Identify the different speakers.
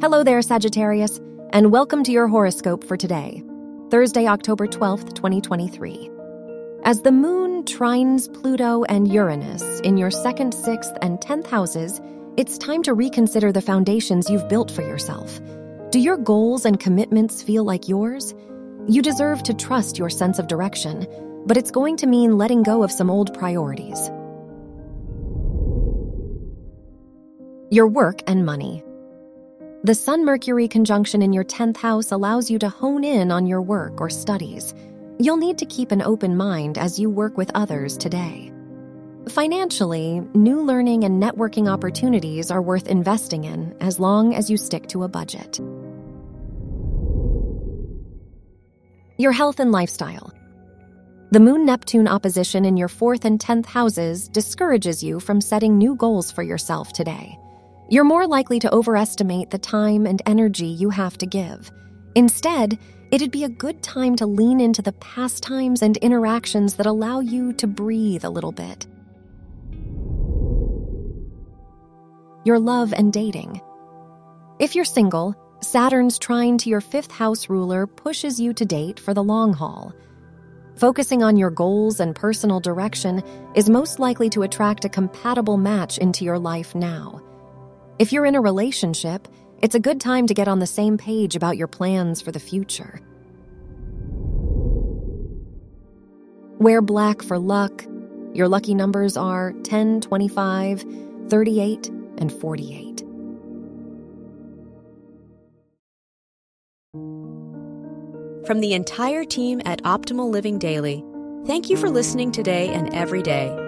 Speaker 1: Hello there, Sagittarius, and welcome to your horoscope for today, Thursday, October 12th, 2023. As the moon trines Pluto and Uranus in your second, sixth, and tenth houses, it's time to reconsider the foundations you've built for yourself. Do your goals and commitments feel like yours? You deserve to trust your sense of direction, but it's going to mean letting go of some old priorities. Your work and money. The Sun Mercury conjunction in your 10th house allows you to hone in on your work or studies. You'll need to keep an open mind as you work with others today. Financially, new learning and networking opportunities are worth investing in as long as you stick to a budget. Your health and lifestyle. The Moon Neptune opposition in your 4th and 10th houses discourages you from setting new goals for yourself today. You're more likely to overestimate the time and energy you have to give. Instead, it'd be a good time to lean into the pastimes and interactions that allow you to breathe a little bit. Your love and dating. If you're single, Saturn's trine to your fifth house ruler pushes you to date for the long haul. Focusing on your goals and personal direction is most likely to attract a compatible match into your life now. If you're in a relationship, it's a good time to get on the same page about your plans for the future. Wear black for luck. Your lucky numbers are 10, 25, 38, and 48.
Speaker 2: From the entire team at Optimal Living Daily, thank you for listening today and every day